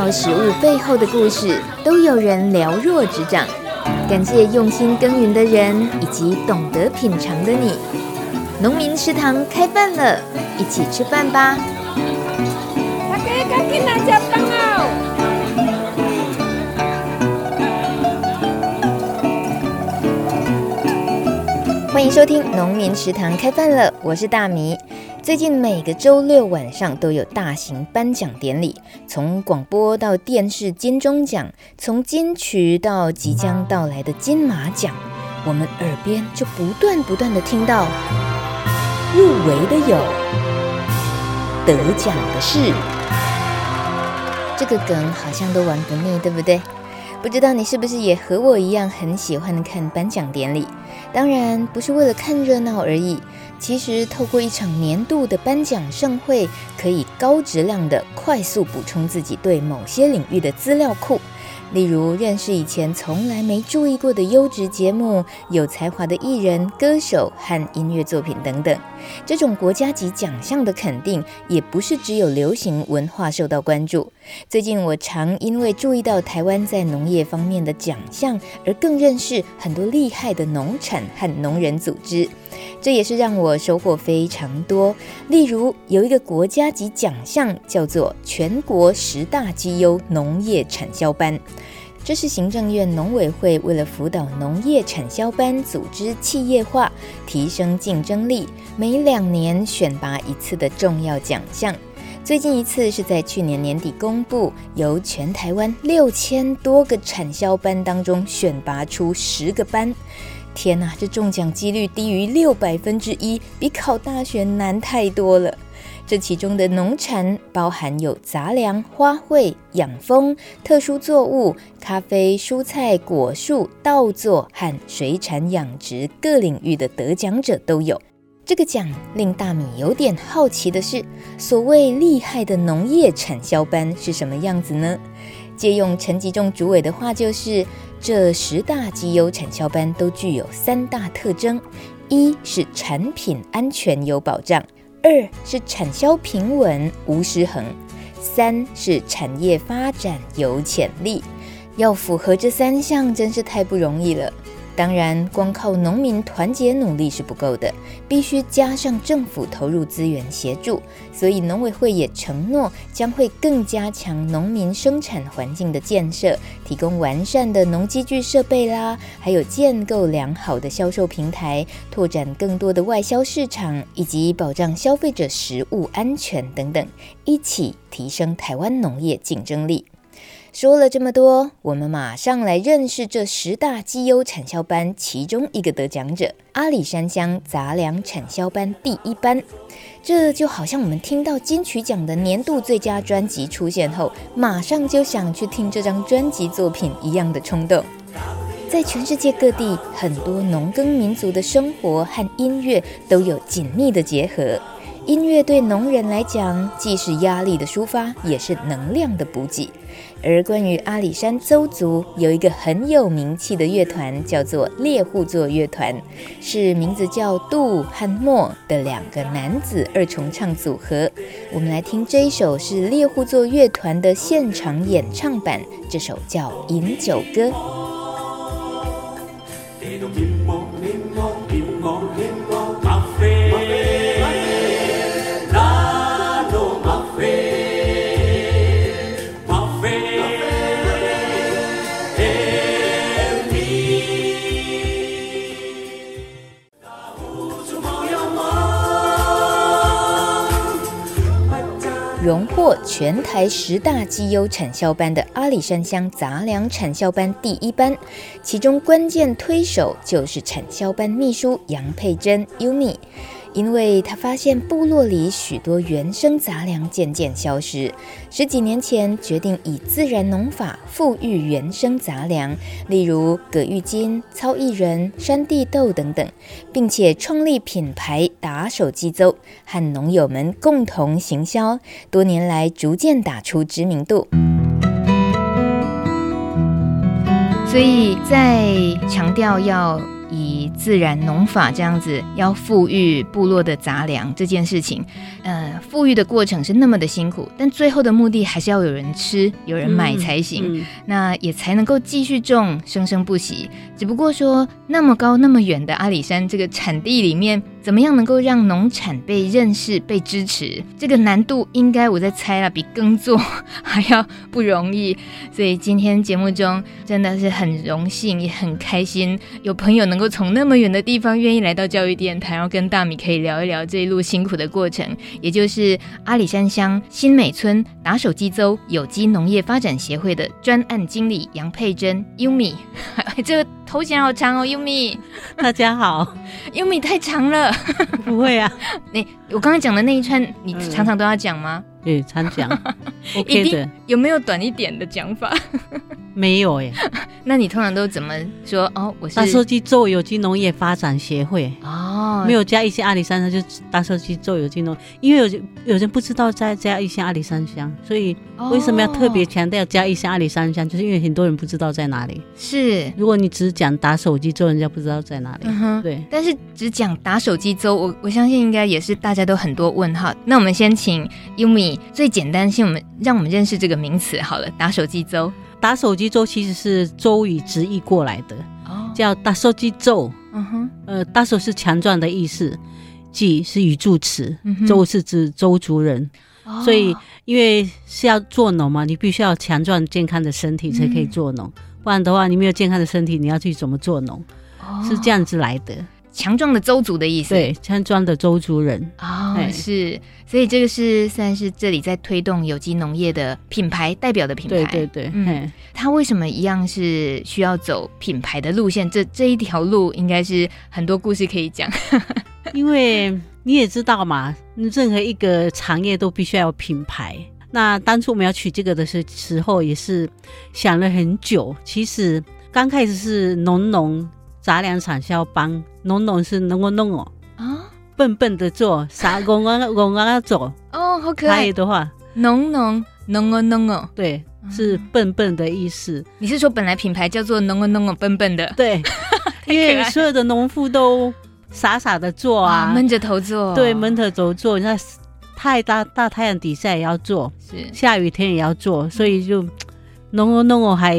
道食物背后的故事，都有人了若指掌。感谢用心耕耘的人，以及懂得品尝的你。农民食堂开饭了，一起吃饭吧！大家赶紧来吃饭哦！欢迎收听农民食堂开饭了，我是大米。最近每个周六晚上都有大型颁奖典礼，从广播到电视金钟奖，从金曲到即将到来的金马奖，我们耳边就不断不断的听到入围的有，得奖的是，这个梗好像都玩不腻，对不对？不知道你是不是也和我一样很喜欢看颁奖典礼？当然不是为了看热闹而已。其实，透过一场年度的颁奖盛会，可以高质量的快速补充自己对某些领域的资料库。例如，认识以前从来没注意过的优质节目、有才华的艺人、歌手和音乐作品等等。这种国家级奖项的肯定，也不是只有流行文化受到关注。最近，我常因为注意到台湾在农业方面的奖项，而更认识很多厉害的农产和农人组织。这也是让我收获非常多。例如，有一个国家级奖项叫做全国十大绩优农业产销班，这是行政院农委会为了辅导农业产销班组织企业化、提升竞争力，每两年选拔一次的重要奖项。最近一次是在去年年底公布，由全台湾六千多个产销班当中选拔出十个班。天哪，这中奖几率低于六百分之一，比考大学难太多了。这其中的农产包含有杂粮、花卉、养蜂、特殊作物、咖啡、蔬菜、果树、稻作和水产养殖各领域的得奖者都有。这个奖令大米有点好奇的是，所谓厉害的农业产销班是什么样子呢？借用陈吉仲主委的话，就是这十大绩优产销班都具有三大特征：一是产品安全有保障；二是产销平稳无失衡；三是产业发展有潜力。要符合这三项，真是太不容易了。当然，光靠农民团结努力是不够的，必须加上政府投入资源协助。所以，农委会也承诺将会更加强农民生产环境的建设，提供完善的农机具设备啦，还有建构良好的销售平台，拓展更多的外销市场，以及保障消费者食物安全等等，一起提升台湾农业竞争力。说了这么多，我们马上来认识这十大绩优产销班其中一个得奖者——阿里山乡杂粮产销班第一班。这就好像我们听到金曲奖的年度最佳专辑出现后，马上就想去听这张专辑作品一样的冲动。在全世界各地，很多农耕民族的生活和音乐都有紧密的结合。音乐对农人来讲，既是压力的抒发，也是能量的补给。而关于阿里山邹族，有一个很有名气的乐团，叫做猎户座乐团，是名字叫杜和莫的两个男子二重唱组合。我们来听这一首是猎户座乐团的现场演唱版，这首叫《饮酒歌》。获全台十大绩优产销班的阿里山乡杂粮产销班第一班，其中关键推手就是产销班秘书杨佩珍 Yumi。因为他发现部落里许多原生杂粮渐渐消失，十几年前决定以自然农法复育原生杂粮，例如葛玉金、糙薏仁、山地豆等等，并且创立品牌打手鸡粥，和农友们共同行销，多年来逐渐打出知名度。所以在强调要自然农法这样子要富裕部落的杂粮这件事情，呃，富裕的过程是那么的辛苦，但最后的目的还是要有人吃、有人买才行，嗯嗯、那也才能够继续种，生生不息。只不过说，那么高、那么远的阿里山这个产地里面。怎么样能够让农产被认识、被支持？这个难度应该我在猜了，比耕作 还要不容易。所以今天节目中真的是很荣幸，也很开心，有朋友能够从那么远的地方愿意来到教育电台，然后跟大米可以聊一聊这一路辛苦的过程。也就是阿里山乡新美村打手机邹有机农业发展协会的专案经理杨佩珍 Yumi，这头衔好长哦，Yumi。大家好，Yumi 太长了。不会啊，你我刚刚讲的那一串，你常常都要讲吗？对，常讲。OK 的，有没有短一点的讲法？没有耶。那你通常都怎么说？哦，我是打手机做有机农业发展协会。哦，没有加一些阿里山乡，就打手机做有机农。因为有有人不知道再加一些阿里山乡，所以为什么要特别强调加一些阿里山乡？就是因为很多人不知道在哪里。是，如果你只讲打手机做，人家不知道在哪里。嗯，对。但是只讲打手机做，我我相信应该也是大家都很多问号。那我们先请最简单，先我们让我们认识这个名词好了。打手机粥，打手机粥其实是周语直译过来的，哦、叫打手机邹。嗯哼，呃，打手是强壮的意思，机是语助词，周是指周族人。哦、所以因为是要做农嘛，你必须要强壮健康的身体才可以做农，嗯、不然的话，你没有健康的身体，你要去怎么做农？哦、是这样子来的。强壮的周族的意思，对，强壮的周族人哦，是，所以这个是算是这里在推动有机农业的品牌代表的品牌，对对对，嗯，他为什么一样是需要走品牌的路线？这这一条路应该是很多故事可以讲，因为你也知道嘛，任何一个产业都必须要有品牌。那当初我们要取这个的时时候，也是想了很久。其实刚开始是农农。杂粮产销帮，农农是农个农哦啊，笨笨的做，啥公公公公做哦，好可爱的话，农农农个农哦，对，是笨笨的意思。你是说本来品牌叫做农个农哦，笨笨的？对，因为所有的农夫都傻傻的做啊，闷着头做，对，闷着头做。你看太大大太阳底下也要做，是下雨天也要做，所以就农哦农哦，还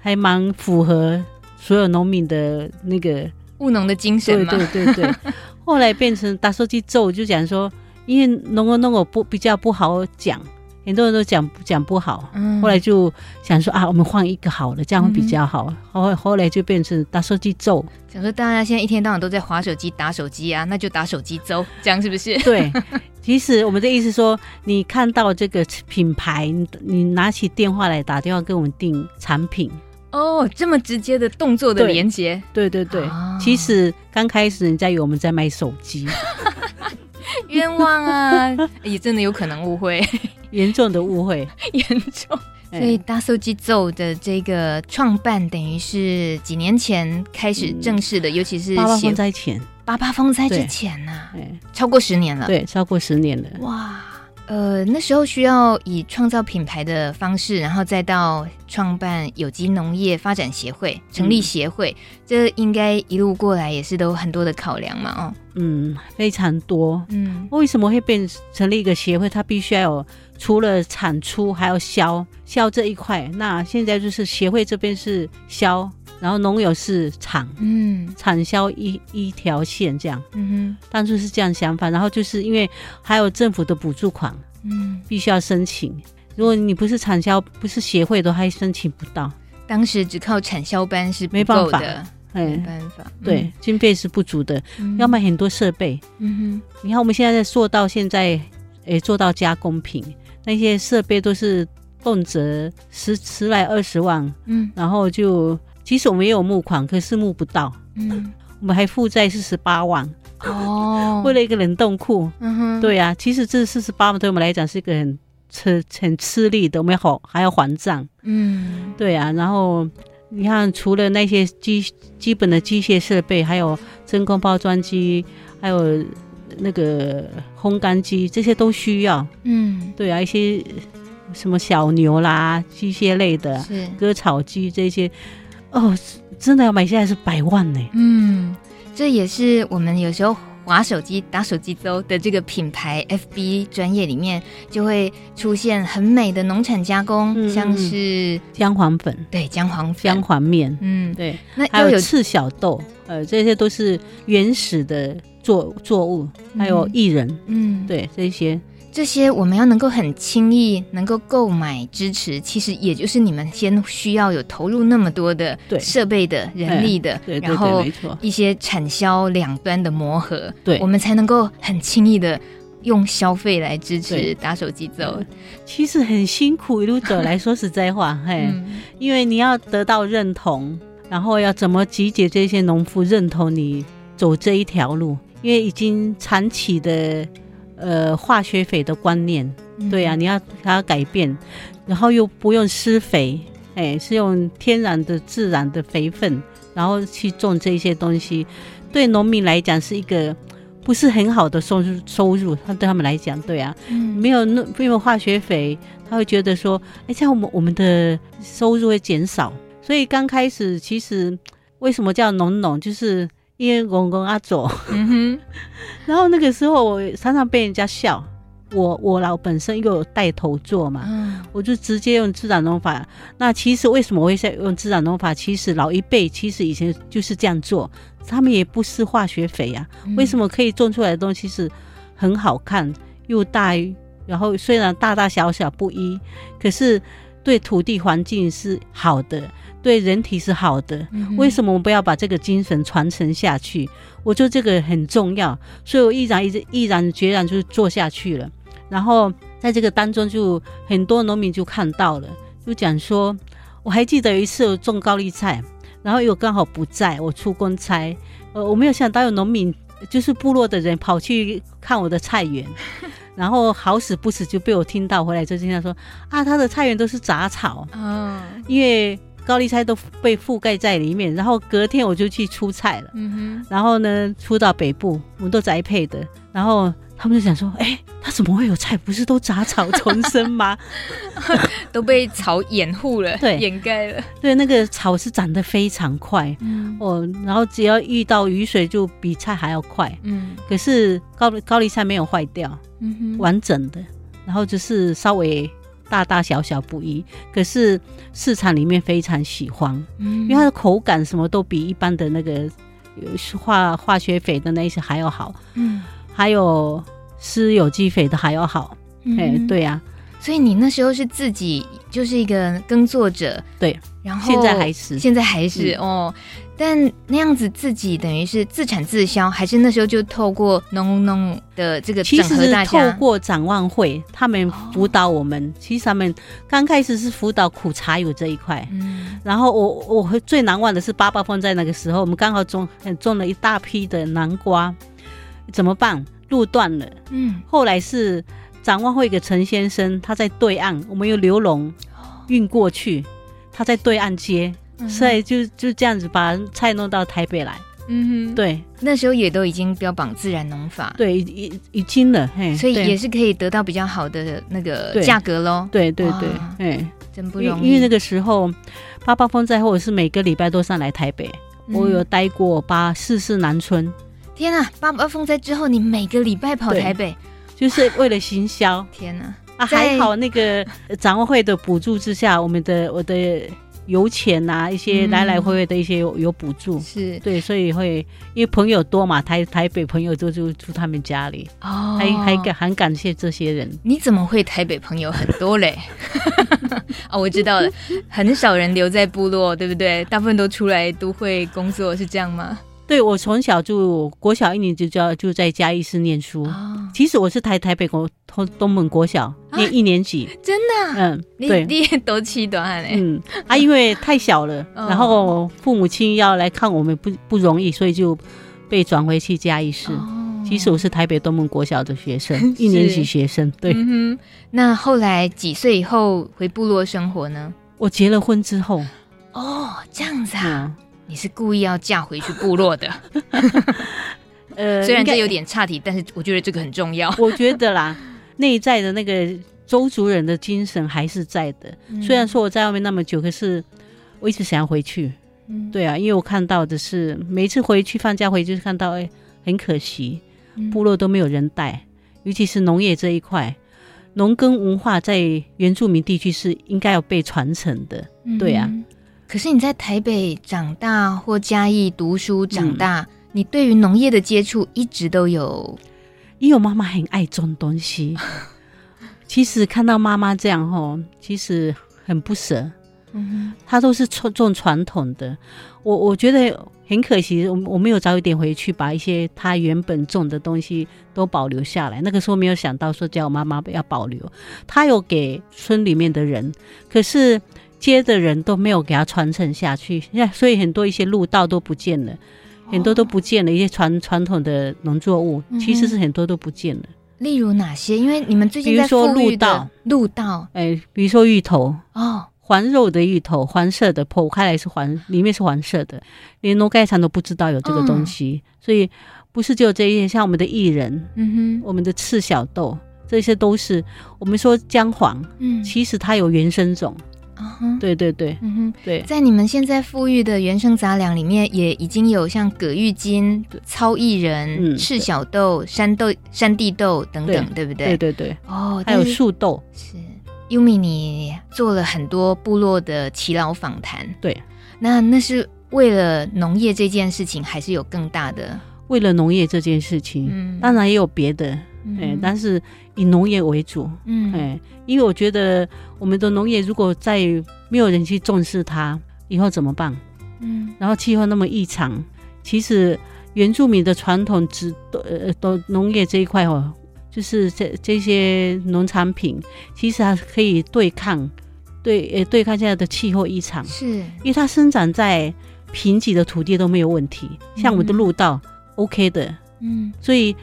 还蛮符合。所有农民的那个务农的精神嘛，对对对对。后来变成打手机邹，就讲说，因为农个农个不比较不好讲，很多人都讲讲不好。嗯。后来就想说啊，我们换一个好的，这样会比较好。后、嗯、后来就变成打手机咒。想说大家现在一天到晚都在划手机、打手机啊，那就打手机邹，这样是不是？对。其实我们的意思说，你看到这个品牌，你拿起电话来打电话跟我们订产品。哦，这么直接的动作的连接，对对对。哦、其实刚开始人家以为我们在卖手机，冤枉啊！也真的有可能误会，严重的误会，严重。所以大手机奏的这个创办，等于是几年前开始正式的，嗯、尤其是八八风灾前，八八风灾之前呐、啊，超过十年了，对，超过十年了，哇。呃，那时候需要以创造品牌的方式，然后再到创办有机农业发展协会，成立协会，嗯、这应该一路过来也是都有很多的考量嘛，哦，嗯，非常多，嗯，为什么会变成立一个协会？它必须要有除了产出，还要销销这一块。那现在就是协会这边是销。然后农友是产，嗯，产销一一条线这样，嗯哼，当初是这样想法。然后就是因为还有政府的补助款，嗯，必须要申请。如果你不是产销，不是协会的，还申请不到。当时只靠产销班是没办法的，没办法，对，经费是不足的，要买很多设备。嗯哼，你看我们现在在做到现在，诶，做到加工品，那些设备都是动辄十十来二十万，嗯，然后就。其实我们也有募款，可是募不到。嗯，我们还负债四十八万哦，为了一个冷冻库。嗯哼，对呀、啊，其实这四十八万对我们来讲是一个很吃很吃力的，我们好还还要还账。嗯，对呀、啊，然后你看，除了那些基基本的机械设备，还有真空包装机，还有那个烘干机，这些都需要。嗯，对啊，一些什么小牛啦，机械类的，是割草机这些。哦，真的要买下来是百万呢。嗯，这也是我们有时候。划手机打手机走的这个品牌，FB 专业里面就会出现很美的农产加工，嗯、像是姜黄粉，对，姜黄粉、姜黄面，嗯，对，那还有赤小豆，呃，这些都是原始的作作物，还有薏仁，嗯，对，这些。这些我们要能够很轻易能够购买支持，其实也就是你们先需要有投入那么多的设备的人力的，对，然后一些产销两端的磨合，对，我们才能够很轻易的用消费来支持打手机走。其实很辛苦，一路走来说实在话，嘿，因为你要得到认同，然后要怎么集结这些农夫认同你走这一条路，因为已经长期的。呃，化学肥的观念，对呀、啊，你要它要改变，然后又不用施肥，哎，是用天然的、自然的肥分，然后去种这些东西，对农民来讲是一个不是很好的收入收入。他对他们来讲，对啊，嗯、没有那没有化学肥，他会觉得说，哎，这样我们我们的收入会减少。所以刚开始其实为什么叫农农，就是。因为公公阿祖，嗯哼，然后那个时候我常常被人家笑，我我老本身又有带头做嘛，嗯，我就直接用自然农法。那其实为什么我会在用自然农法？其实老一辈其实以前就是这样做，他们也不施化学肥呀，啊。为什么可以种出来的东西是很好看又大，然后虽然大大小小不一，可是对土地环境是好的。对人体是好的，为什么我们不要把这个精神传承下去？我觉得这个很重要，所以我毅然一直毅然决然就做下去了。然后在这个当中，就很多农民就看到了，就讲说，我还记得有一次我种高丽菜，然后又刚好不在，我出公差，呃，我没有想到有农民，就是部落的人跑去看我的菜园，然后好死不死就被我听到回来就经常说啊，他的菜园都是杂草，嗯，因为。高丽菜都被覆盖在里面，然后隔天我就去出菜了。嗯哼，然后呢，出到北部，我们都宅配的，然后他们就想说：“哎、欸，他怎么会有菜？不是都杂草丛生吗？都被草掩护了，对，掩盖了。对，那个草是长得非常快，嗯哦，然后只要遇到雨水，就比菜还要快。嗯，可是高高丽菜没有坏掉，嗯哼，完整的，然后就是稍微。大大小小不一，可是市场里面非常喜欢，嗯，因为它的口感什么都比一般的那个化化学肥的那些还要好，嗯，还有施有机肥的还要好，哎、嗯，对呀、啊，所以你那时候是自己就是一个耕作者，对，然后现在还是。现在还是、嗯、哦。但那样子自己等于是自产自销，还是那时候就透过农农的这个其实是透过展望会他们辅导我们。哦、其实他们刚开始是辅导苦茶油这一块，嗯，然后我我最难忘的是八八风在那个时候，我们刚好种种了一大批的南瓜，怎么办？路断了，嗯，后来是展望会一个陈先生，他在对岸，我们有流笼运过去，他在对岸接。所以就就这样子把菜弄到台北来，嗯哼，对，那时候也都已经标榜自然农法，对，已已经了，嘿，所以也是可以得到比较好的那个价格喽，对对对，哎，真不容易，因为那个时候八八风灾后，我是每个礼拜都上来台北，嗯、我有待过八四四南村，天啊，八八风灾之后你每个礼拜跑台北，就是为了行销，天呐，啊，还好那个 展望会的补助之下，我们的我的。油钱呐、啊，一些来来回回的一些有有补助，是对，所以会因为朋友多嘛，台台北朋友都就住他们家里，哦，还还感很感谢这些人。你怎么会台北朋友很多嘞？哦，我知道了，很少人留在部落，对不对？大部分都出来都会工作，是这样吗？对，我从小就国小一年级就就在嘉义市念书。哦、其实我是台台北国东东门国小念一年级，啊、真的？嗯，对，你也都七段嘞。嗯，啊，因为太小了，哦、然后父母亲要来看我们不不容易，所以就被转回去嘉义市。哦、其实我是台北东门国小的学生，一年级学生。对，嗯、那后来几岁以后回部落生活呢？我结了婚之后。哦，这样子啊。嗯你是故意要嫁回去部落的？呃，虽然这有点差题，但是我觉得这个很重要。我觉得啦，内在的那个周族人的精神还是在的。嗯、虽然说我在外面那么久，可是我一直想要回去。嗯，对啊，因为我看到的是每一次回去放假回去，就是看到哎，很可惜，部落都没有人带，尤其是农业这一块，农耕文化在原住民地区是应该要被传承的。对啊，可是你在台北长大或嘉义读书长大，嗯、你对于农业的接触一直都有？因为我妈妈很爱种东西。其实看到妈妈这样吼，其实很不舍。嗯，她都是种种传统的，我我觉得很可惜，我我没有早一点回去，把一些她原本种的东西都保留下来。那个时候没有想到说叫我妈妈要保留，她有给村里面的人，可是接的人都没有给它传承下去，所以很多一些路道都不见了，很多都不见了，一些传传统的农作物，其实是很多都不见了。例如哪些？因为你们最近在说路道。路道，哎，比如说芋头哦，黄肉的芋头，黄色的，剖开来是黄，里面是黄色的，连农改场都不知道有这个东西，嗯、所以不是只有这一些，像我们的薏仁，嗯哼，我们的赤小豆，这些都是我们说姜黄，嗯，其实它有原生种。啊，uh huh. 对对对，嗯哼，对，在你们现在富裕的原生杂粮里面，也已经有像葛玉金、糙薏仁、嗯、赤小豆、山豆、山地豆等等，对，对不对？对对对，哦，还有树豆。是优米，你做了很多部落的耆老访谈，对，那那是为了农业这件事情，还是有更大的？为了农业这件事情，嗯，当然也有别的。哎、嗯，但是以农业为主，嗯，哎，因为我觉得我们的农业如果再没有人去重视它，以后怎么办？嗯，然后气候那么异常，其实原住民的传统只都呃都农业这一块哦，就是这这些农产品，其实还可以对抗，对呃对抗现在的气候异常，是。因为它生长在贫瘠的土地都没有问题，像我们的路道 OK 的，嗯，所以。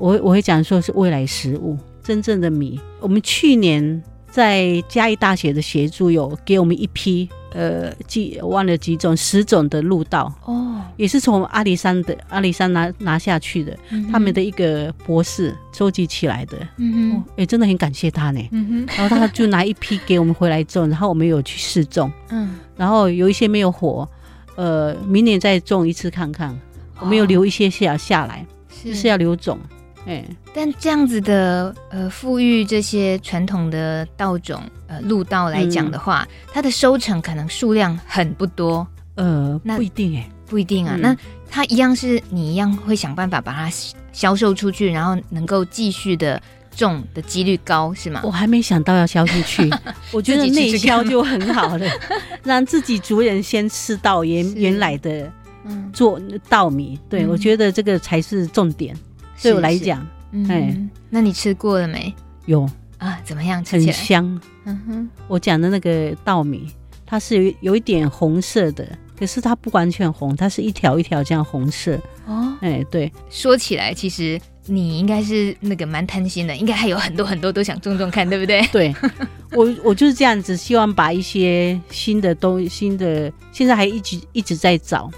我我会讲说是未来食物，真正的米。我们去年在嘉义大学的协助，有给我们一批呃几忘了几种十种的路道哦，也是从阿里山的阿里山拿拿下去的，嗯、他们的一个博士收集起来的。嗯哼，也、哦、真的很感谢他呢。嗯哼，然后他就拿一批给我们回来种，然后我们有去试种。嗯，然后有一些没有活，呃，明年再种一次看看。我们有留一些下下来，是要留种。哎，但这样子的呃，富裕这些传统的稻种呃路稻来讲的话，嗯、它的收成可能数量很不多。呃，那不一定哎，不一定啊。嗯、那它一样是你一样会想办法把它销售出去，然后能够继续的种的几率高是吗？我还没想到要销出去，我觉得内销就很好了，让自己族人先吃到原原来的做稻米。嗯、对，我觉得这个才是重点。对我来讲，哎，那你吃过了没？有啊，怎么样？吃起来很香。嗯哼，我讲的那个稻米，它是有有一点红色的，可是它不完全红，它是一条一条这样红色。哦，哎，对。说起来，其实你应该是那个蛮贪心的，应该还有很多很多都想种种看，对不对？对，我我就是这样子，希望把一些新的东新的，现在还一直一直在找。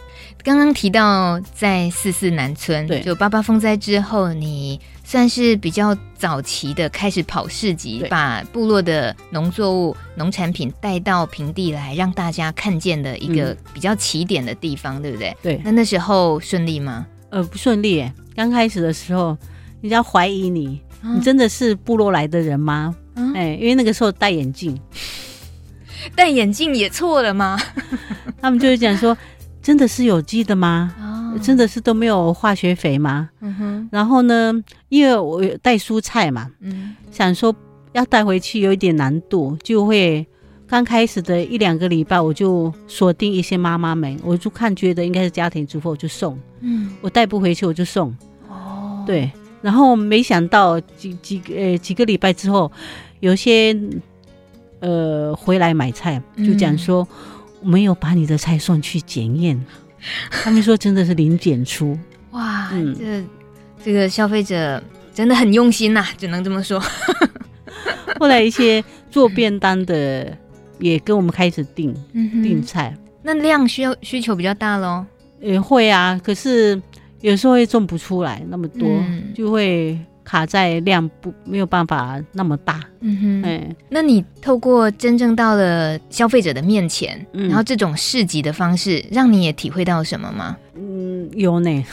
刚刚提到在四四南村，对，就八八风灾之后，你算是比较早期的开始跑市集，把部落的农作物、农产品带到平地来，让大家看见的一个比较起点的地方，嗯、对不对？对。那那时候顺利吗？呃，不顺利。刚开始的时候，人家怀疑你，嗯、你真的是部落来的人吗？嗯、哎，因为那个时候戴眼镜，戴眼镜也错了吗？他们就是讲说。真的是有机的吗？哦、真的是都没有化学肥吗？嗯哼。然后呢，因为我带蔬菜嘛，嗯，想说要带回去有一点难度，就会刚开始的一两个礼拜，我就锁定一些妈妈们，我就看觉得应该是家庭主妇，我就送。嗯，我带不回去，我就送。哦，对。然后没想到几几呃几个礼拜之后，有些呃回来买菜，就讲说。嗯没有把你的菜送去检验，他们说真的是零检出。哇，嗯、这这个消费者真的很用心呐、啊，只能这么说。后来一些做便当的也跟我们开始订、嗯、订菜，那量需要需求比较大喽。也会啊，可是有时候会种不出来那么多，嗯、就会卡在量不没有办法那么大。嗯哼，哎，那你透过真正到了消费者的面前，嗯、然后这种市集的方式，让你也体会到什么吗？嗯，有呢。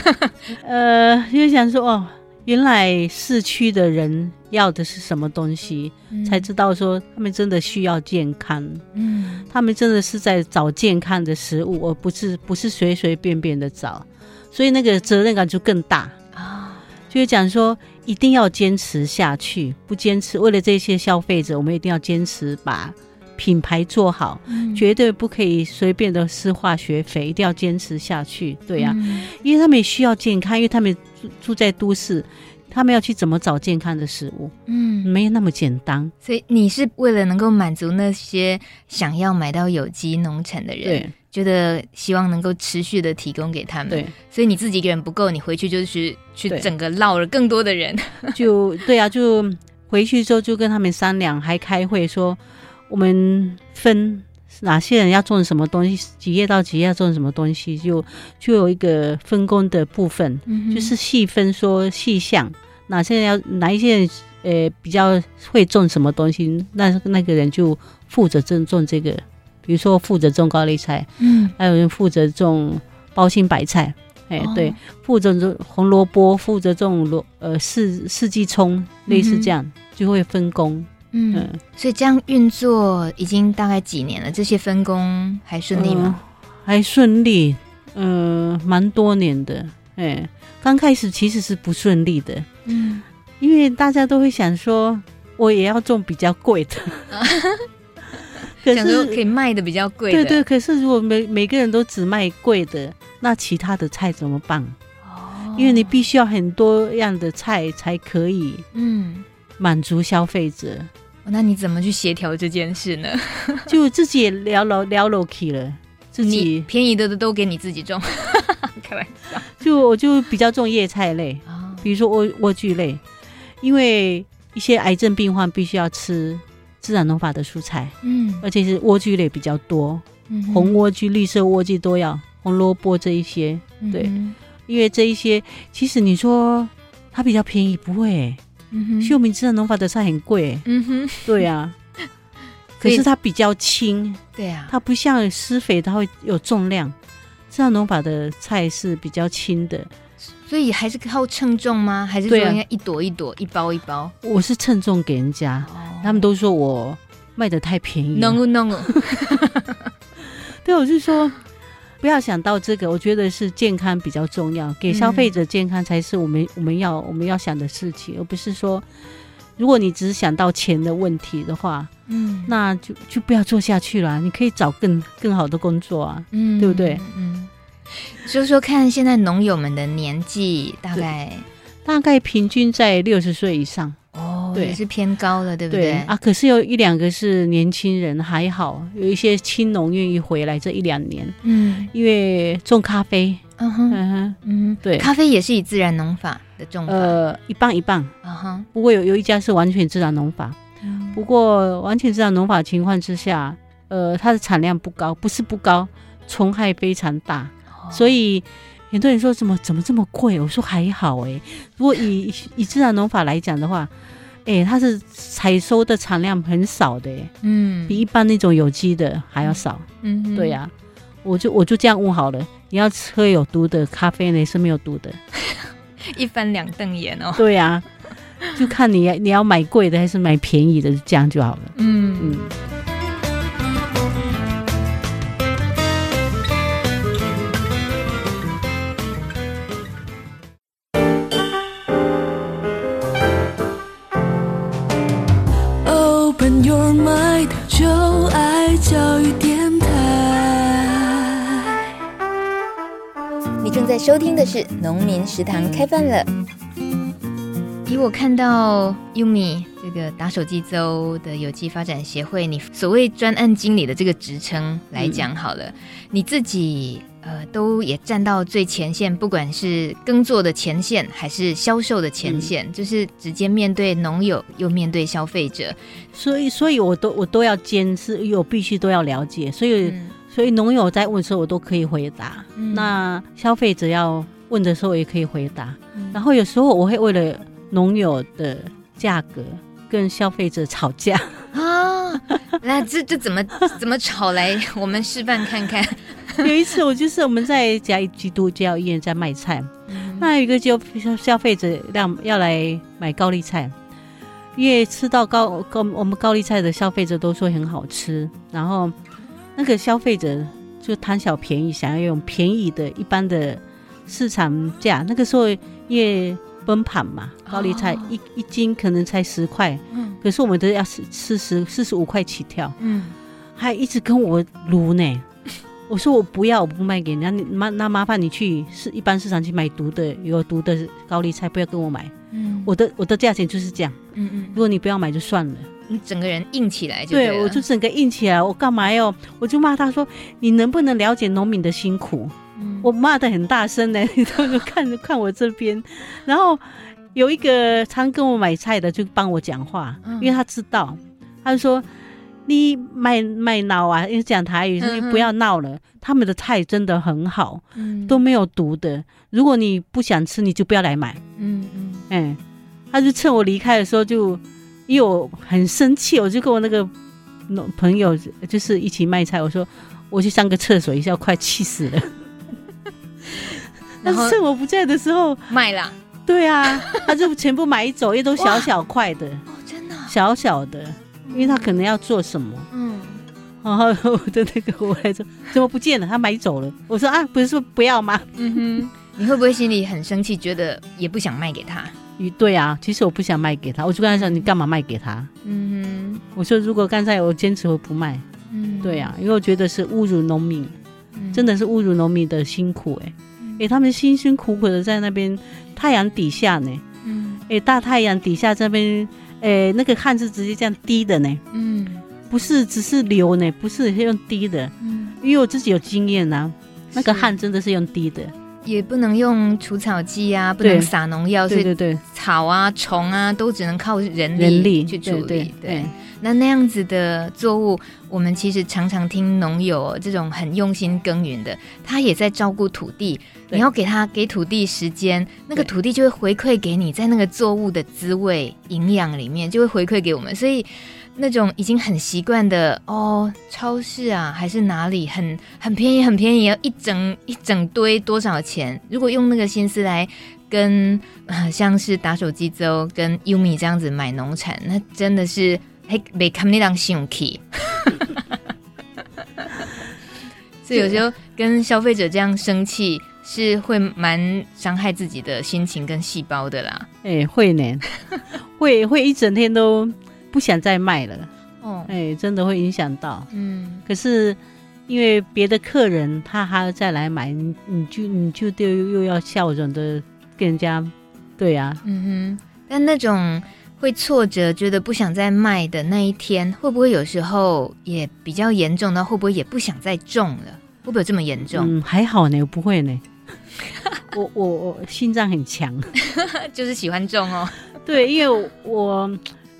呃，因为想说哦。原来市区的人要的是什么东西，嗯、才知道说他们真的需要健康。嗯，他们真的是在找健康的食物，而不是不是随随便便的找，所以那个责任感就更大啊。就是讲说一定要坚持下去，不坚持，为了这些消费者，我们一定要坚持把品牌做好，嗯、绝对不可以随便的施化学肥，一定要坚持下去。对呀、啊，嗯、因为他们也需要健康，因为他们住住在都市，他们要去怎么找健康的食物？嗯，没有那么简单。所以你是为了能够满足那些想要买到有机农产的人，对，觉得希望能够持续的提供给他们。对，所以你自己一个人不够，你回去就是去去整个捞了更多的人。就对啊，就回去之后就跟他们商量，还开会说。我们分哪些人要种什么东西，几月到几月要种什么东西，就就有一个分工的部分，嗯、就是细分说细项，哪些人要哪一些人呃比较会种什么东西，那那个人就负责种种这个，比如说负责种高丽菜，嗯，还有人负责种包心白菜，哎，哦、对，负责种红萝卜，负责种萝呃四四季葱，类似这样，嗯、就会分工。嗯，所以这样运作已经大概几年了？这些分工还顺利吗？呃、还顺利，嗯、呃，蛮多年的。哎，刚开始其实是不顺利的，嗯，因为大家都会想说，我也要种比较贵的，可是可以卖的比较贵。对对，可是如果每每个人都只卖贵的，那其他的菜怎么办？哦，因为你必须要很多样的菜才可以，嗯。满足消费者，那你怎么去协调这件事呢？就自己也聊了聊了起了，自己便宜的都给你自己种，开玩笑。就我就比较种叶菜类，哦、比如说莴莴苣类，因为一些癌症病患必须要吃自然农法的蔬菜，嗯，而且是莴苣类比较多，嗯、哼红莴苣、绿色莴苣都要，红萝卜这一些，对，嗯、因为这一些其实你说它比较便宜，不会、欸。嗯哼，秀明自然农法的菜很贵，嗯哼，对呀，可是它比较轻，对呀，它不像施肥，它会有重量。自然农法的菜是比较轻的，所以还是靠称重吗？还是说应该一朵一朵、一包一包？我是称重给人家，他们都说我卖的太便宜，no no，对，我是说。不要想到这个，我觉得是健康比较重要，给消费者健康才是我们、嗯、我们要我们要想的事情，而不是说，如果你只是想到钱的问题的话，嗯，那就就不要做下去了。你可以找更更好的工作啊，嗯，对不对？嗯，说 说看，现在农友们的年纪大概大概平均在六十岁以上。对，也是偏高了，对不对？对啊，可是有一两个是年轻人，还好有一些青农愿意回来这一两年。嗯，因为种咖啡，嗯哼，嗯哼，嗯，对，咖啡也是以自然农法的种法，呃，一半一半，嗯哈。不过有有一家是完全自然农法，嗯，不过完全自然农法情况之下，呃，它的产量不高，不是不高，虫害非常大，哦，所以很多人说怎么怎么这么贵？我说还好哎，如果以以自然农法来讲的话。哎、欸，它是采收的产量很少的，嗯，比一般那种有机的还要少，嗯，嗯对呀、啊，我就我就这样问好了，你要喝有毒的咖啡呢，是没有毒的，一翻两瞪眼哦，对呀、啊，就看你你要买贵的还是买便宜的，这样就好了，嗯。嗯。收听的是农民食堂开饭了。以我看到 Yumi 这个打手机州的有机发展协会，你所谓专案经理的这个职称来讲好了，嗯、你自己呃都也站到最前线，不管是耕作的前线还是销售的前线，嗯、就是直接面对农友又面对消费者，所以所以我都我都要坚持，我必须都要了解，所以。嗯所以农友在问的时候，我都可以回答。嗯、那消费者要问的时候，也可以回答。嗯、然后有时候我会为了农友的价格跟消费者吵架 啊？那这这怎么 怎么炒来？我们示范看看。有一次，我就是我们在嘉义基督教医院在卖菜，嗯、那有一个就消消费者让要来买高丽菜，因为吃到高高我们高丽菜的消费者都说很好吃，然后那个消费者就贪小便宜，想要用便宜的一般的市场价。那个时候因为崩盘嘛，高丽菜一、哦、一斤可能才十块，嗯、可是我们都要四四十四十五块起跳，嗯，还一直跟我撸呢。我说我不要，我不卖给你。那你麻那麻烦你去市一般市场去买毒的，有毒的高丽菜，不要跟我买。嗯，我的我的价钱就是这样。嗯嗯，如果你不要买就算了。你整个人硬起来就对。对，我就整个硬起来。我干嘛要？我就骂他说：“你能不能了解农民的辛苦？”嗯，我骂的很大声呢，你都就看 看我这边。然后有一个常跟我买菜的就帮我讲话，嗯，因为他知道，他就说。你卖卖闹啊！因为讲台语，你不要闹了。嗯、他们的菜真的很好，嗯、都没有毒的。如果你不想吃，你就不要来买。嗯嗯，哎、欸，他就趁我离开的时候就，就因为我很生气，我就跟我那个朋友就是一起卖菜，我说我去上个厕所一下，快气死了。但是趁我不在的时候卖了。对啊，他就全部买走，因为都小小块的。哦，真的，小小的。因为他可能要做什么，嗯，然后我的那个我来说怎么不见了？他买走了。我说啊，不是说不要吗？嗯哼，你会不会心里很生气，觉得也不想卖给他？对啊，其实我不想卖给他，我就跟他说你干嘛卖给他？嗯哼，我说如果刚才我坚持我不卖，嗯，对啊，因为我觉得是侮辱农民，真的是侮辱农民的辛苦哎、欸，哎、欸，他们辛辛苦苦的在那边太阳底下呢，嗯，哎，大太阳底下这边。哎，那个汗是直接这样滴的呢，嗯，不是只是流呢，不是用滴的，嗯，因为我自己有经验呐、啊，那个汗真的是用滴的，也不能用除草剂啊，不能撒农药，对对对，草啊虫啊都只能靠人力去处理，对，对，对，对。那那样子的作物，我们其实常常听农友这种很用心耕耘的，他也在照顾土地。你要给他给土地时间，那个土地就会回馈给你，在那个作物的滋味、营养里面就会回馈给我们。所以那种已经很习惯的哦，超市啊还是哪里很很便宜很便宜，要一整一整堆多少钱？如果用那个心思来跟、呃、像是打手机粥跟优米这样子买农产，那真的是。还没看那档生气，所以有时候跟消费者这样生气是会蛮伤害自己的心情跟细胞的啦。哎、欸，会呢，会会一整天都不想再卖了。哦，哎、欸，真的会影响到。嗯，可是因为别的客人他还要再来买，你你就你就又又要笑容的跟人家，对呀、啊。嗯哼，但那种。会挫折，觉得不想再卖的那一天，会不会有时候也比较严重呢？会不会也不想再种了？会不会有这么严重？嗯，还好呢，我不会呢。我我我心脏很强，就是喜欢种哦。对，因为我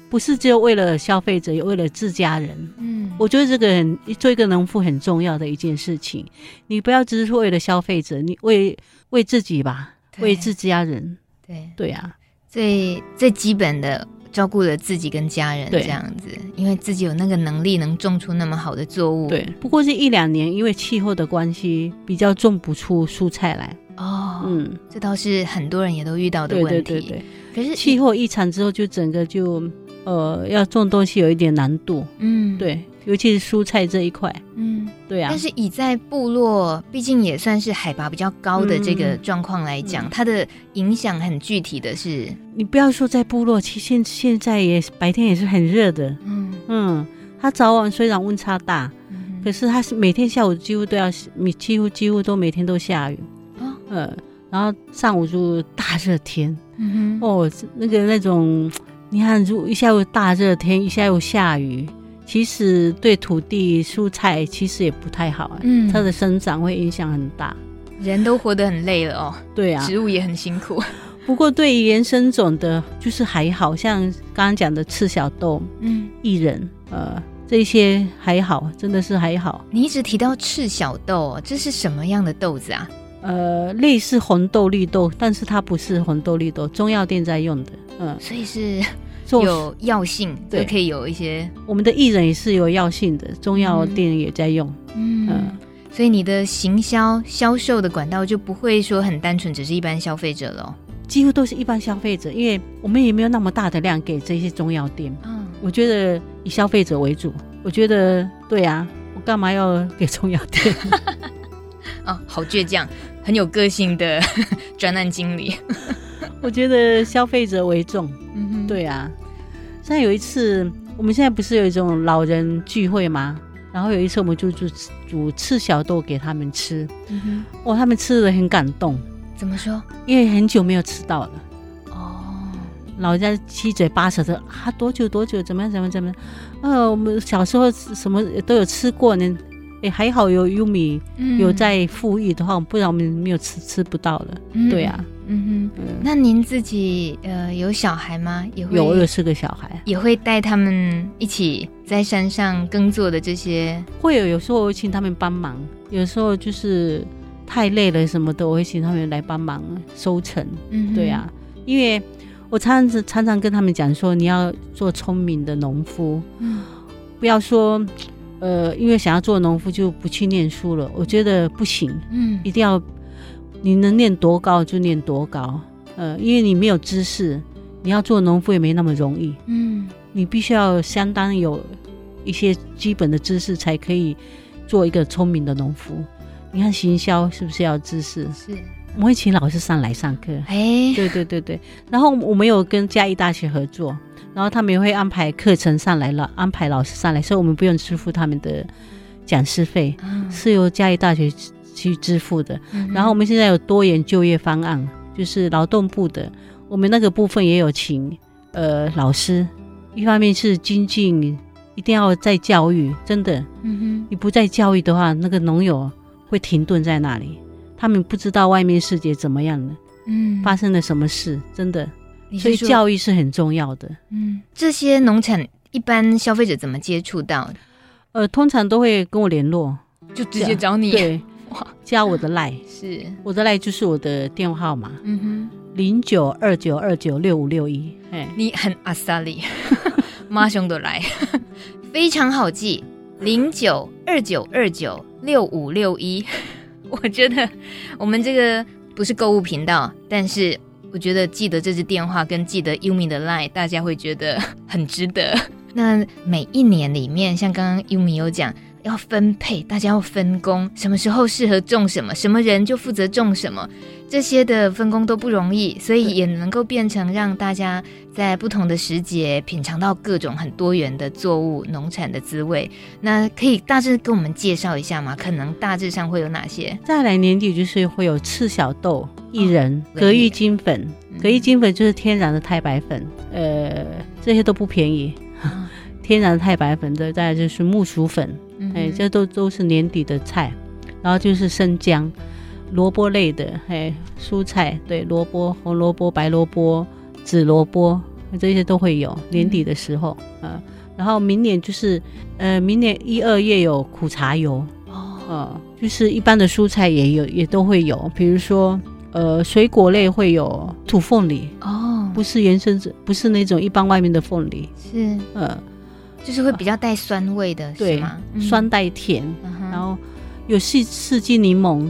不是只有为了消费者，也为了自家人。嗯，我觉得这个很做一个农夫很重要的一件事情。你不要只是为了消费者，你为为自己吧，对为自家人。对对啊。最最基本的照顾了自己跟家人这样子，因为自己有那个能力能种出那么好的作物。对，不过这一两年因为气候的关系，比较种不出蔬菜来。哦，嗯，这倒是很多人也都遇到的问题。对对对对，可是气候异常之后，就整个就呃要种东西有一点难度。嗯，对。尤其是蔬菜这一块，嗯，对啊。但是以在部落，毕竟也算是海拔比较高的这个状况来讲，嗯、它的影响很具体的是，你不要说在部落，其实现现在也白天也是很热的，嗯。嗯。它早晚虽然温差大，嗯、可是它是每天下午几乎都要，几乎几乎都每天都下雨，哦、呃，然后上午就大热天，嗯哼，哦，那个那种，你看，如一下午大热天，一下又下雨。其实对土地蔬菜其实也不太好，嗯，它的生长会影响很大，人都活得很累了哦，对啊，植物也很辛苦。不过对于原生种的，就是还好像刚刚讲的赤小豆、嗯，薏仁，呃，这些还好，真的是还好。你一直提到赤小豆，这是什么样的豆子啊？呃，类似红豆、绿豆，但是它不是红豆、绿豆，中药店在用的。嗯，所以是有药性，对，可以有一些。我们的艺人也是有药性的，中药店也在用。嗯，嗯，所以你的行销销售的管道就不会说很单纯，只是一般消费者喽。几乎都是一般消费者，因为我们也没有那么大的量给这些中药店。嗯，我觉得以消费者为主。我觉得对啊，我干嘛要给中药店？哦，好倔强，很有个性的 专案经理。我觉得消费者为重。对啊。像有一次，我们现在不是有一种老人聚会吗？然后有一次，我们就煮煮赤小豆给他们吃。嗯哼，哇，他们吃的很感动。怎么说？因为很久没有吃到了。哦，老人家七嘴八舌的啊，多久多久？怎么样？怎么怎么样？呃，我们小时候什么都有吃过呢。哎，还好有优米有在富裕的话，不然我们没有吃吃不到了。嗯、对啊，嗯哼。嗯，那您自己呃有小孩吗？也会有，我有四个小孩，也会带他们一起在山上耕作的这些。会有，有时候我会请他们帮忙，有时候就是。太累了什么的，我会请他们来帮忙收成。嗯，对啊，因为我常常常常跟他们讲说，你要做聪明的农夫，嗯，不要说，呃，因为想要做农夫就不去念书了。我觉得不行，嗯，一定要你能念多高就念多高，呃，因为你没有知识，你要做农夫也没那么容易，嗯，你必须要相当有一些基本的知识，才可以做一个聪明的农夫。你看行销是不是要知识？是，我们会请老师上来上课。哎，对对对对。然后我们有跟嘉义大学合作，然后他们也会安排课程上来了，安排老师上来，所以我们不用支付他们的讲师费，嗯、是由嘉义大学去支付的。嗯、然后我们现在有多元就业方案，就是劳动部的，我们那个部分也有请呃老师，一方面是精进，一定要在教育，真的，嗯哼，你不在教育的话，那个农友。会停顿在那里，他们不知道外面世界怎么样了，嗯，发生了什么事，真的，所以教育是很重要的。嗯，这些农产一般消费者怎么接触到的？呃，通常都会跟我联络，就直接找你，对，加我的赖，是。我的赖就是我的电话号码，嗯哼，零九二九二九六五六一，哎，你很阿萨里，马上都来，非常好记，零九二九二九。六五六一，我觉得我们这个不是购物频道，但是我觉得记得这支电话跟记得优米的 line，大家会觉得很值得。那每一年里面，像刚刚优米有讲。要分配，大家要分工，什么时候适合种什么，什么人就负责种什么，这些的分工都不容易，所以也能够变成让大家在不同的时节品尝到各种很多元的作物农产的滋味。那可以大致跟我们介绍一下吗？可能大致上会有哪些？再来年底就是会有赤小豆、薏仁、葛玉金粉，隔玉金粉就是天然的太白粉，呃，这些都不便宜。天然的太白粉的，再来就是木薯粉，哎，这都都是年底的菜，然后就是生姜、萝卜类的，哎，蔬菜，对，萝卜、红萝卜、白萝卜、紫萝卜，这些都会有年底的时候，嗯、呃，然后明年就是，呃，明年一二月有苦茶油，哦、呃，就是一般的蔬菜也有，也都会有，比如说，呃，水果类会有土凤梨，哦，不是原生，不是那种一般外面的凤梨，是，呃。就是会比较带酸味的，对吗？酸带甜，然后有四四季柠檬，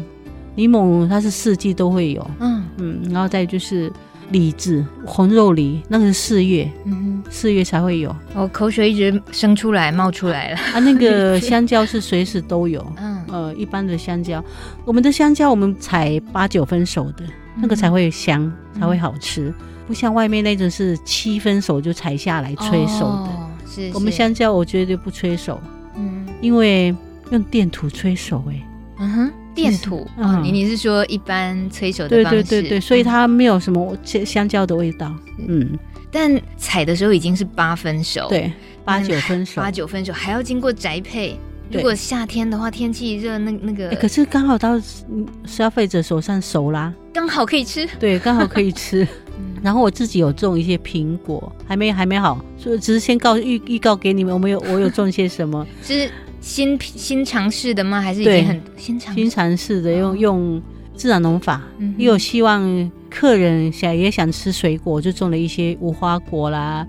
柠檬它是四季都会有，嗯。嗯，然后再就是李子，红肉梨，那个是四月，嗯，四月才会有。我口水一直生出来，冒出来了。啊，那个 香蕉是随时都有，嗯。呃，一般的香蕉，我们的香蕉我们采八九分熟的，那个才会香，才会好吃，不像外面那种是七分熟就采下来催熟的。是是我们香蕉，我绝对不催熟，嗯，因为用电土催熟，哎，嗯哼，电土，哦，你你是说一般催熟的方式？对对对对，所以它没有什么香蕉的味道，嗯，但采的时候已经是八分熟，对，八九分熟，八九分熟还要经过宅配，如果夏天的话，天气热，那那个，可是刚好到消费者手上熟啦，刚好可以吃，对，刚好可以吃。然后我自己有种一些苹果，还没还没好，所以只是先告预预告给你们，我们有我有种些什么？是新新尝试的吗？还是已经很新尝新尝试的？用用自然农法，嗯、也有希望客人想也想吃水果，就种了一些无花果啦、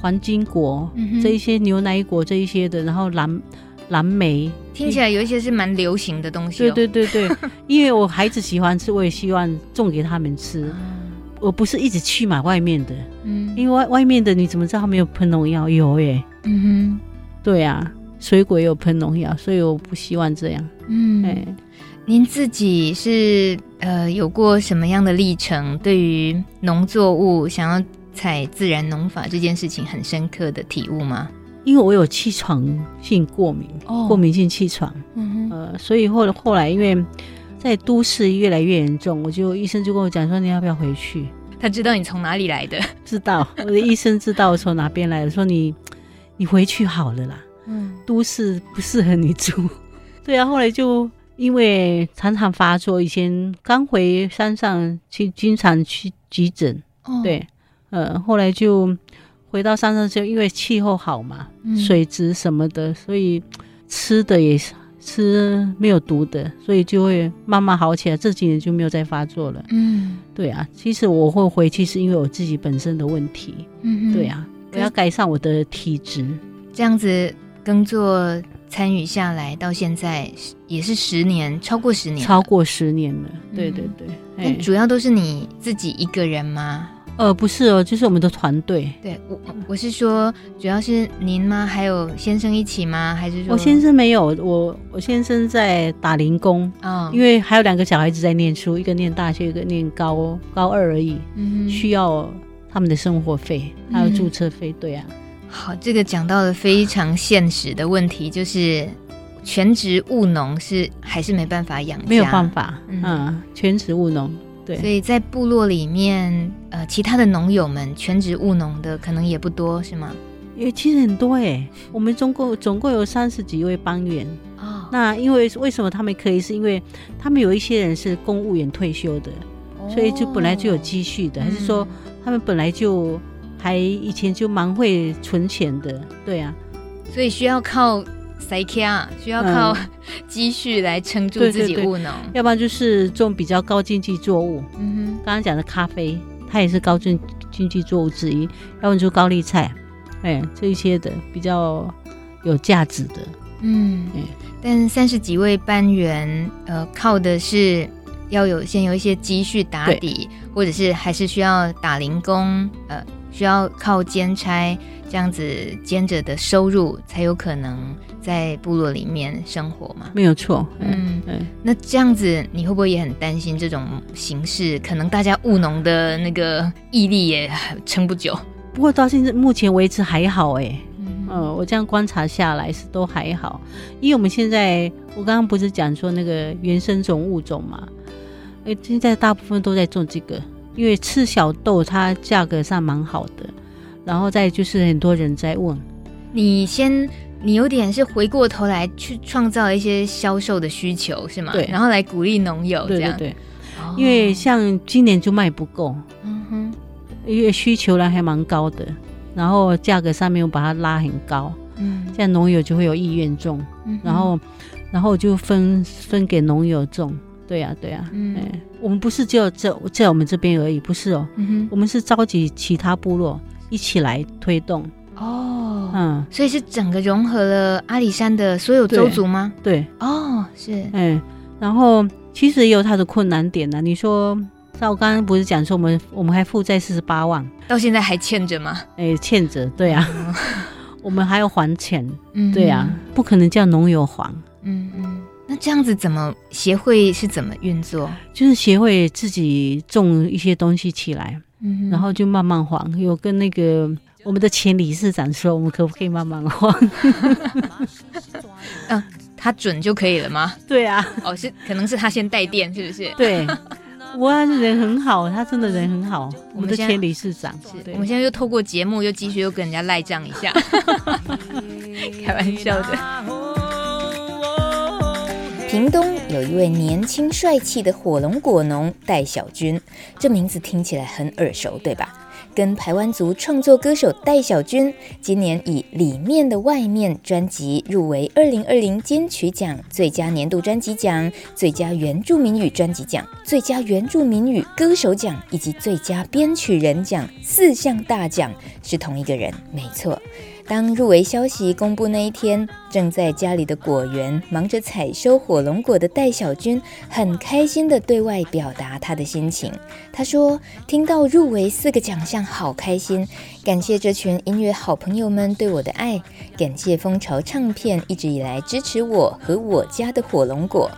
黄金果、嗯、这一些牛奶果这一些的，然后蓝蓝莓，听起来有一些是蛮流行的东西、哦。对对对对，因为我孩子喜欢吃，我也希望种给他们吃。嗯、我不是一直去买外面的，嗯，因为外外面的你怎么知道他没有喷农药？有耶，嗯哼，对啊，水果也有喷农药，所以我不希望这样。嗯，哎。您自己是呃有过什么样的历程？对于农作物想要采自然农法这件事情，很深刻的体悟吗？因为我有气喘性过敏，哦、过敏性气喘，嗯哼，呃，所以后来后来因为在都市越来越严重，我就医生就跟我讲说，你要不要回去？他知道你从哪里来的，知道我的医生知道我从哪边来的，说你你回去好了啦，嗯，都市不适合你住，对啊，后来就。因为常常发作，以前刚回山上去，经常去急诊。哦、对，呃，后来就回到山上，就因为气候好嘛，嗯、水质什么的，所以吃的也是吃没有毒的，所以就会慢慢好起来。这几年就没有再发作了。嗯，对啊，其实我会回去是因为我自己本身的问题。嗯哼，对啊，我要改善我的体质。这样子耕作。参与下来到现在也是十年，超过十年，超过十年了。对对对，主要都是你自己一个人吗？呃，不是哦，就是我们的团队。对，我我是说，主要是您吗？还有先生一起吗？还是说？我先生没有，我我先生在打零工啊，哦、因为还有两个小孩子在念书，一个念大学，一个念高高二而已，嗯、需要他们的生活费，还有注册费，对啊。好，这个讲到了非常现实的问题，就是全职务农是还是没办法养家，没有办法，嗯，全职务农，对，所以在部落里面，呃，其他的农友们全职务农的可能也不多，是吗？也其实很多哎，我们总共总共有三十几位帮员哦。那因为为什么他们可以？是因为他们有一些人是公务员退休的，哦、所以就本来就有积蓄的，还是说他们本来就。还以前就蛮会存钱的，对啊，所以需要靠塞卡，需要靠积蓄来撑住自己务农，要不然就是种比较高经济作物。嗯哼，刚刚讲的咖啡，它也是高经经济作物之一，要不然就高丽菜，哎，这一些的比较有价值的。嗯，哎，但三十几位班员，呃，靠的是要有先有一些积蓄打底，或者是还是需要打零工，呃。需要靠兼差这样子兼着的收入，才有可能在部落里面生活嘛？没有错，嗯，嗯，那这样子你会不会也很担心这种形式？可能大家务农的那个毅力也撑不久。不过到现在目前为止还好哎，嗯，嗯，我这样观察下来是都还好，因为我们现在我刚刚不是讲说那个原生种物种嘛，哎，现在大部分都在种这个。因为赤小豆它价格上蛮好的，然后再就是很多人在问，你先，你有点是回过头来去创造一些销售的需求是吗？对，然后来鼓励农友这样，对。对对。哦、因为像今年就卖不够，嗯哼，因为需求量还蛮高的，然后价格上面我把它拉很高，嗯，这样农友就会有意愿种，嗯、然后，然后就分分给农友种。对呀、啊，对呀、啊，嗯、欸，我们不是只有在在我们这边而已，不是哦，嗯、哼。我们是召集其他部落一起来推动。哦，嗯，所以是整个融合了阿里山的所有州族吗？对，对。哦，是，嗯，然后其实也有它的困难点呢、啊。你说，像我刚刚不是讲说我们我们还负债四十八万，到现在还欠着吗？哎、欸，欠着，对啊，哦、我们还要还钱，嗯。哼，对啊，不可能叫农友还，嗯嗯。那这样子怎么协会是怎么运作？就是协会自己种一些东西起来，嗯，然后就慢慢还。有跟那个我们的前理事长说，我们可不可以慢慢还？嗯，他准就可以了吗？对啊，哦，是可能是他先带电，是不是？对，哇，人很好，他真的人很好。我们的前理事长，是我们现在又透过节目又继续又跟人家赖账一下，开玩笑的。屏东有一位年轻帅气的火龙果农戴小军，这名字听起来很耳熟，对吧？跟台湾族创作歌手戴小军，今年以《里面的外面》专辑入围二零二零金曲奖最佳年度专辑奖、最佳原住民语专辑奖、最佳原住民语歌手奖以及最佳编曲人奖四项大奖，是同一个人，没错。当入围消息公布那一天，正在家里的果园忙着采收火龙果的戴小军，很开心地对外表达他的心情。他说：“听到入围四个奖项，好开心！感谢这群音乐好朋友们对我的爱，感谢蜂巢唱片一直以来支持我和我家的火龙果。”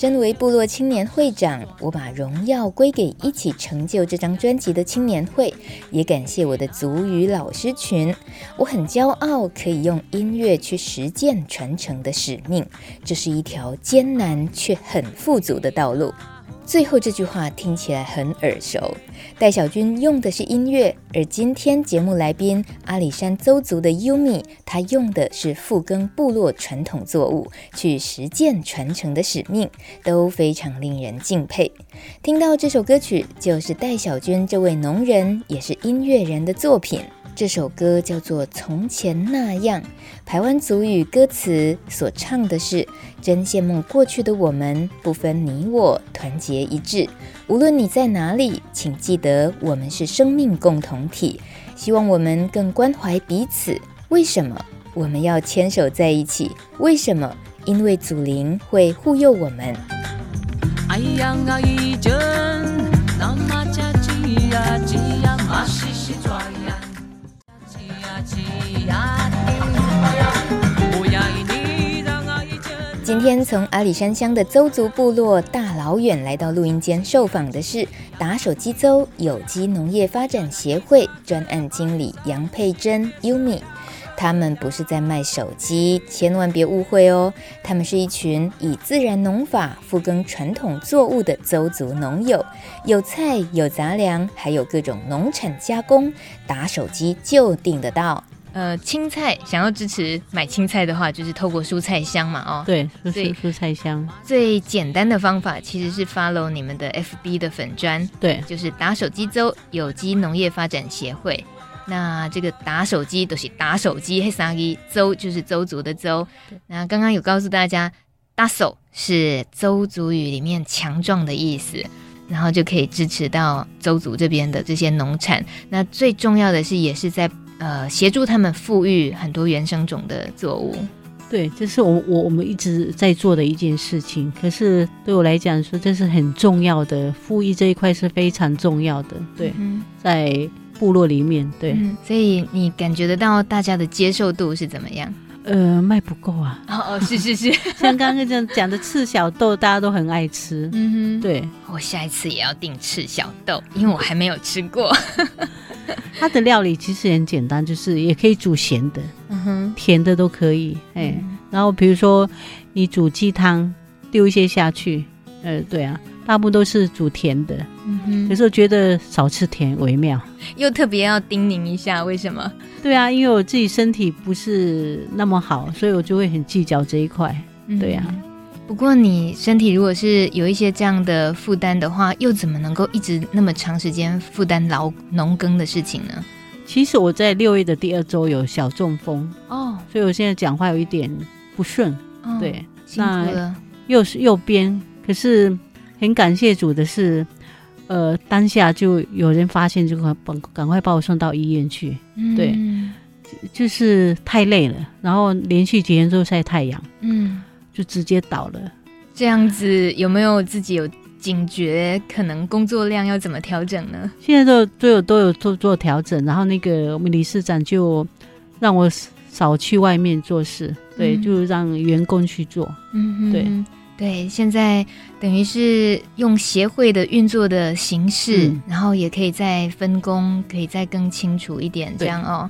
身为部落青年会长，我把荣耀归给一起成就这张专辑的青年会，也感谢我的族语老师群。我很骄傲，可以用音乐去实践传承的使命。这是一条艰难却很富足的道路。最后这句话听起来很耳熟，戴小军用的是音乐，而今天节目来宾阿里山邹族的优米，他用的是复耕部落传统作物，去实践传承的使命，都非常令人敬佩。听到这首歌曲，就是戴小军这位农人也是音乐人的作品。这首歌叫做《从前那样》，排湾族语歌词所唱的是：真羡慕过去的我们，不分你我，团结一致。无论你在哪里，请记得我们是生命共同体。希望我们更关怀彼此。为什么我们要牵手在一起？为什么？因为祖灵会护佑我们。今天从阿里山乡的邹族部落大老远来到录音间受访的是打手机邹有机农业发展协会专案经理杨佩珍 Yumi。他们不是在卖手机，千万别误会哦。他们是一群以自然农法复耕传统作物的邹族农友，有菜有杂粮，还有各种农产加工，打手机就订得到。呃，青菜想要支持买青菜的话，就是透过蔬菜箱嘛，哦，对，蔬蔬菜箱。最简单的方法其实是 follow 你们的 FB 的粉砖，对，就是打手机邹有机农业发展协会。那这个打手机都是打手机，黑三一邹就是邹族的邹。那刚刚有告诉大家，打手是邹族语里面强壮的意思，然后就可以支持到邹族这边的这些农产。那最重要的是，也是在。呃，协助他们富裕很多原生种的作物，对，这是我我我们一直在做的一件事情。可是对我来讲说，这是很重要的，富裕这一块是非常重要的。对，嗯、在部落里面，对、嗯，所以你感觉得到大家的接受度是怎么样？呃，卖不够啊！哦哦，是是是，像刚刚这样讲的赤小豆，大家都很爱吃。嗯哼，对，我下一次也要订赤小豆，因为我还没有吃过。它的料理其实很简单，就是也可以煮咸的，嗯哼，甜的都可以。哎，嗯、然后比如说你煮鸡汤，丢一些下去，呃，对啊，大部分都是煮甜的。嗯哼，有时候觉得少吃甜为妙。又特别要叮咛一下，为什么？对啊，因为我自己身体不是那么好，所以我就会很计较这一块。对呀、啊。不过，你身体如果是有一些这样的负担的话，又怎么能够一直那么长时间负担劳农耕的事情呢？其实我在六月的第二周有小中风哦，所以我现在讲话有一点不顺。哦、对。那右是右边，可是很感谢主的是，呃，当下就有人发现，就赶赶快把我送到医院去。嗯、对，就是太累了，然后连续几天都晒太阳。嗯。就直接倒了，这样子有没有自己有警觉？可能工作量要怎么调整呢？现在都都有都有做做调整，然后那个我们理事长就让我少去外面做事，对，嗯、就让员工去做。嗯哼，对对，现在等于是用协会的运作的形式，嗯、然后也可以再分工，可以再更清楚一点，这样哦。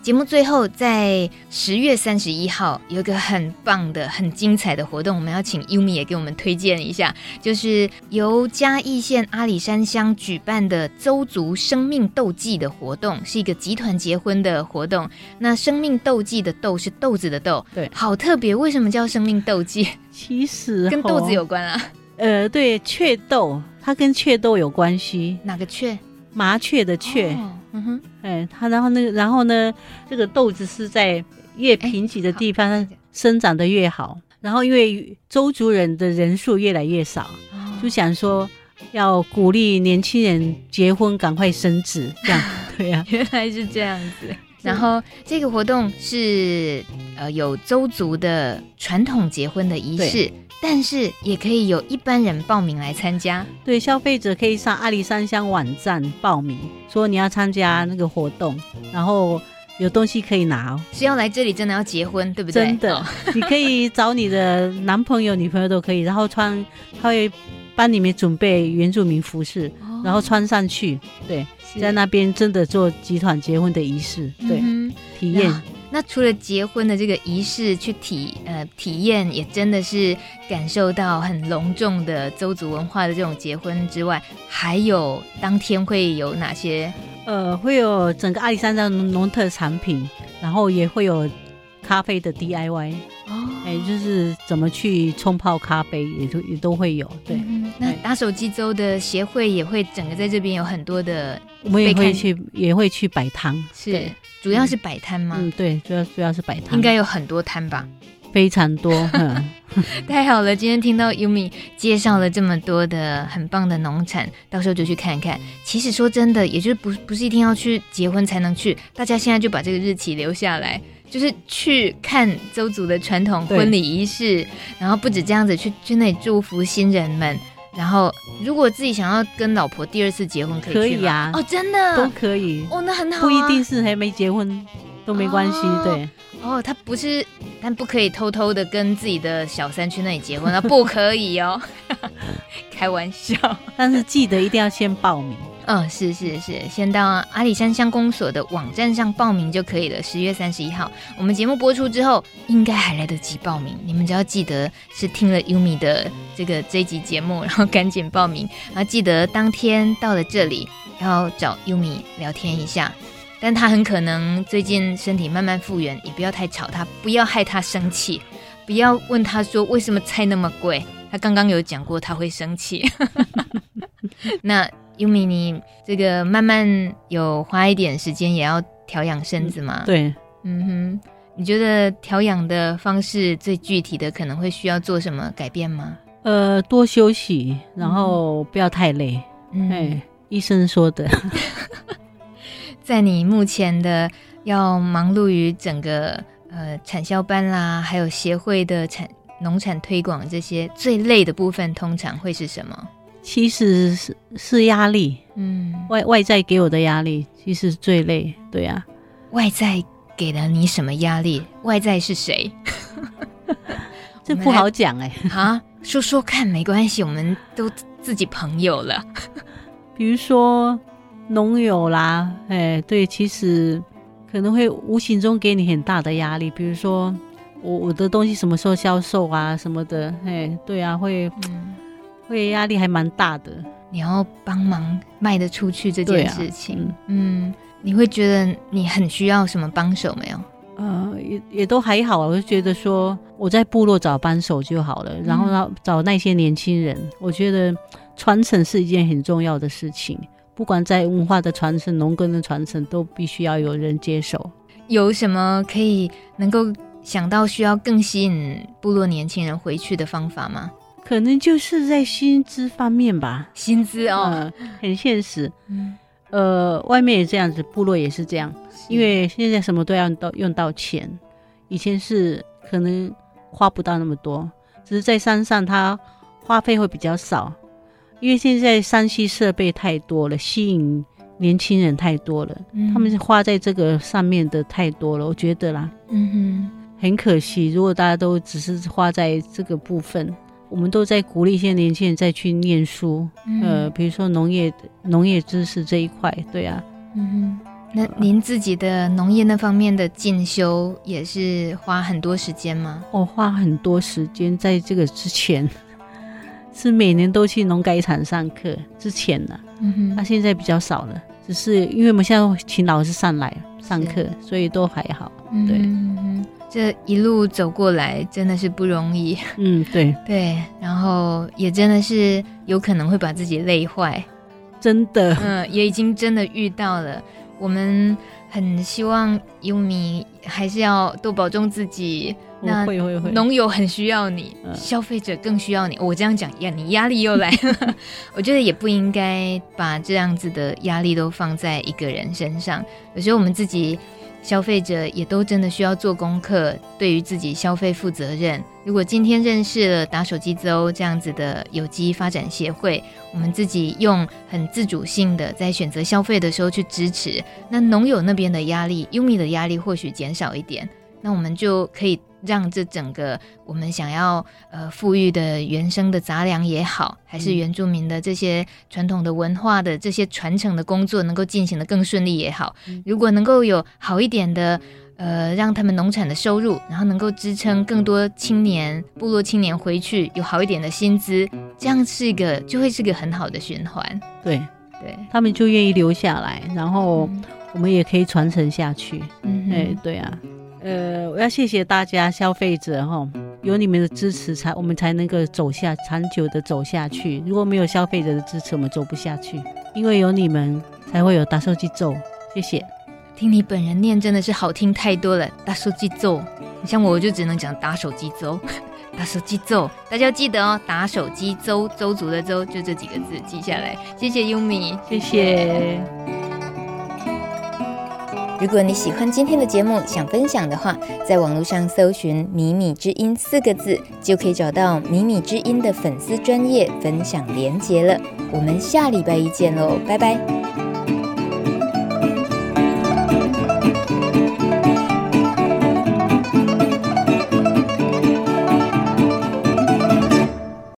节目最后，在十月三十一号有一个很棒的、很精彩的活动，我们要请优米也给我们推荐一下，就是由嘉义县阿里山乡举办的邹族生命斗祭的活动，是一个集团结婚的活动。那生命斗祭的“斗”是豆子的“豆”，对，好特别。为什么叫生命斗祭？其实跟豆子有关啊。呃，对，雀豆，它跟雀豆有关系。哪个雀？麻雀的雀。哦嗯哼，哎，它然后那个，然后呢，这个豆子是在越贫瘠的地方生长得越好。好，然后因为周族人的人数越来越少，哦，就想说要鼓励年轻人结婚，赶快生子，这样 对呀，啊，原来是这样子。然后这个活动是呃有周族的传统结婚的仪式。但是也可以有一般人报名来参加，对，消费者可以上阿里山乡网站报名，说你要参加那个活动，然后有东西可以拿哦。是要来这里真的要结婚，对不对？真的，哦、你可以找你的男朋友、女朋友都可以，然后穿，他会帮你们准备原住民服饰，哦、然后穿上去，对，在那边真的做集团结婚的仪式，对，嗯、体验。那除了结婚的这个仪式去体呃体验，也真的是感受到很隆重的周族文化的这种结婚之外，还有当天会有哪些？呃，会有整个阿里山的农特产品，然后也会有咖啡的 DIY 哦，哎，就是怎么去冲泡咖啡，也都也都会有。对，嗯、那打手机周的协会也会整个在这边有很多的，我们也会去也会去摆摊，是。主要是摆摊吗？嗯，对，主要主要是摆摊，应该有很多摊吧，非常多。太好了，今天听到优米介绍了这么多的很棒的农产，到时候就去看看。其实说真的，也就是不不是一定要去结婚才能去，大家现在就把这个日期留下来，就是去看周族的传统婚礼仪式，然后不止这样子，去去那里祝福新人们。然后，如果自己想要跟老婆第二次结婚，可以去吗？可以啊，哦，真的都可以哦，那很好啊，不一定是还没结婚都没关系，哦、对。哦，他不是，但不可以偷偷的跟自己的小三去那里结婚啊，不可以哦，开玩笑。但是记得一定要先报名。嗯，是是是，先到阿里山乡公所的网站上报名就可以了。十月三十一号，我们节目播出之后，应该还来得及报名。你们只要记得是听了优米的这个这一集节目，然后赶紧报名。然后记得当天到了这里，要找优米聊天一下。但他很可能最近身体慢慢复原，也不要太吵他，不要害他生气，不要问他说为什么菜那么贵。他刚刚有讲过他会生气。那。优米，你这个慢慢有花一点时间，也要调养身子吗？对，嗯哼，你觉得调养的方式最具体的可能会需要做什么改变吗？呃，多休息，然后不要太累。嗯，哎，医生说的。在你目前的要忙碌于整个呃产销班啦，还有协会的产农产推广这些最累的部分，通常会是什么？其实是是压力，嗯，外外在给我的压力其实最累，对呀、啊。外在给了你什么压力？外在是谁？这不好讲哎、欸。啊，说说看，没关系，我们都自己朋友了。比如说农友啦，哎，对，其实可能会无形中给你很大的压力。比如说我我的东西什么时候销售啊，什么的，哎，对啊，会。嗯会压力还蛮大的，你要帮忙卖得出去这件事情，啊、嗯，嗯，你会觉得你很需要什么帮手没有？呃，也也都还好，我就觉得说我在部落找帮手就好了，嗯、然后呢找那些年轻人，我觉得传承是一件很重要的事情，不管在文化的传承、农耕的传承，都必须要有人接手。有什么可以能够想到需要更吸引部落年轻人回去的方法吗？可能就是在薪资方面吧，薪资哦、呃，很现实。嗯，呃，外面也这样子，部落也是这样，因为现在什么都要到用到钱，以前是可能花不到那么多，只是在山上它花费会比较少，因为现在山西设备太多了，吸引年轻人太多了，嗯、他们是花在这个上面的太多了，我觉得啦，嗯哼，很可惜，如果大家都只是花在这个部分。我们都在鼓励一些年轻人再去念书，嗯、呃，比如说农业、农业知识这一块，对啊，嗯哼，那您自己的农业那方面的进修也是花很多时间吗？我、哦、花很多时间，在这个之前 是每年都去农改场上课。之前呢，嗯哼，那现在比较少了，只是因为我们现在请老师上来上课，所以都还好。对。嗯这一路走过来真的是不容易，嗯，对 对，然后也真的是有可能会把自己累坏，真的，嗯，也已经真的遇到了。我们很希望优米还是要多保重自己。那会会会，农友很需要你，嗯，消费者更需要你。我这样讲，呀，你压力又来了。我觉得也不应该把这样子的压力都放在一个人身上。有时候我们自己。消费者也都真的需要做功课，对于自己消费负责任。如果今天认识了打手机周这样子的有机发展协会，我们自己用很自主性的在选择消费的时候去支持，那农友那边的压力，优米的压力或许减少一点，那我们就可以。让这整个我们想要呃富裕的原生的杂粮也好，还是原住民的这些传统的文化的这些传承的工作能够进行的更顺利也好，如果能够有好一点的呃让他们农产的收入，然后能够支撑更多青年部落青年回去有好一点的薪资，这样是一个就会是个很好的循环。对对，他们就愿意留下来，然后我们也可以传承下去。嗯，哎，对啊。呃，我要谢谢大家消费者哈，有你们的支持才我们才能够走下长久的走下去。如果没有消费者的支持，我们走不下去。因为有你们，才会有打手机走。谢谢。听你本人念真的是好听太多了，打手机走。像我，我就只能讲打手机走，打手机走。大家要记得哦，打手机走，邹族的周，就这几个字记下来。谢谢优米，谢谢。如果你喜欢今天的节目，想分享的话，在网络上搜寻“米米之音”四个字，就可以找到“米米之音”的粉丝专业分享连接了。我们下礼拜一见喽，拜拜。